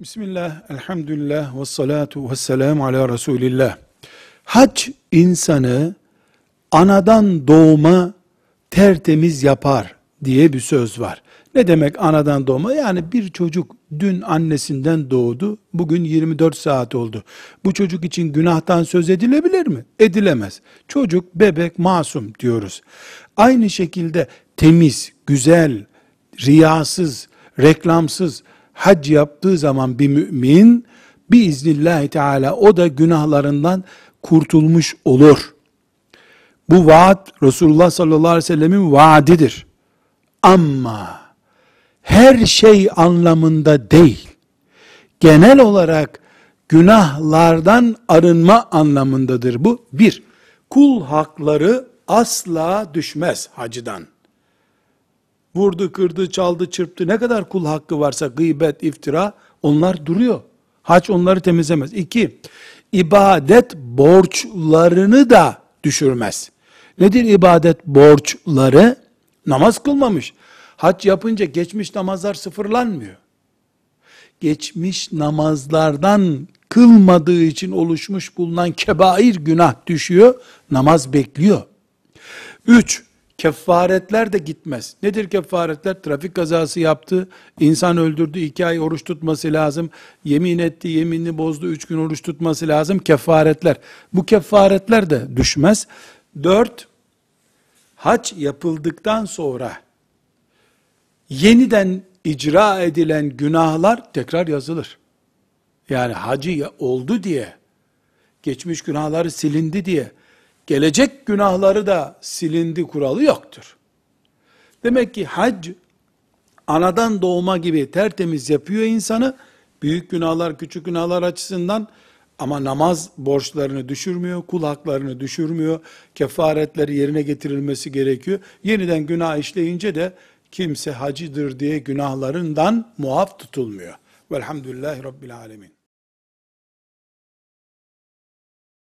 Bismillah, elhamdülillah, ve salatu ve selamu ala Resulillah. Hac insanı anadan doğma tertemiz yapar diye bir söz var. Ne demek anadan doğma? Yani bir çocuk dün annesinden doğdu, bugün 24 saat oldu. Bu çocuk için günahtan söz edilebilir mi? Edilemez. Çocuk, bebek, masum diyoruz. Aynı şekilde temiz, güzel, riyasız, reklamsız hac yaptığı zaman bir mümin biiznillahü teala o da günahlarından kurtulmuş olur. Bu vaat Resulullah sallallahu aleyhi ve sellemin vaadidir. Ama her şey anlamında değil. Genel olarak günahlardan arınma anlamındadır bu. Bir, kul hakları asla düşmez hacıdan. Vurdu, kırdı, çaldı, çırptı. Ne kadar kul hakkı varsa gıybet, iftira onlar duruyor. Hac onları temizlemez. İki, ibadet borçlarını da düşürmez. Nedir ibadet borçları? Namaz kılmamış. Hac yapınca geçmiş namazlar sıfırlanmıyor. Geçmiş namazlardan kılmadığı için oluşmuş bulunan kebair günah düşüyor. Namaz bekliyor. Üç, kefaretler de gitmez. Nedir kefaretler? Trafik kazası yaptı, insan öldürdü, iki ay oruç tutması lazım, yemin etti, yeminini bozdu, üç gün oruç tutması lazım, kefaretler. Bu kefaretler de düşmez. Dört, hac yapıldıktan sonra, yeniden icra edilen günahlar tekrar yazılır. Yani hacı oldu diye, geçmiş günahları silindi diye, gelecek günahları da silindi kuralı yoktur. Demek ki hac anadan doğma gibi tertemiz yapıyor insanı. Büyük günahlar, küçük günahlar açısından ama namaz borçlarını düşürmüyor, kul haklarını düşürmüyor. Kefaretleri yerine getirilmesi gerekiyor. Yeniden günah işleyince de kimse hacıdır diye günahlarından muaf tutulmuyor. Velhamdülillahi Rabbil Alemin.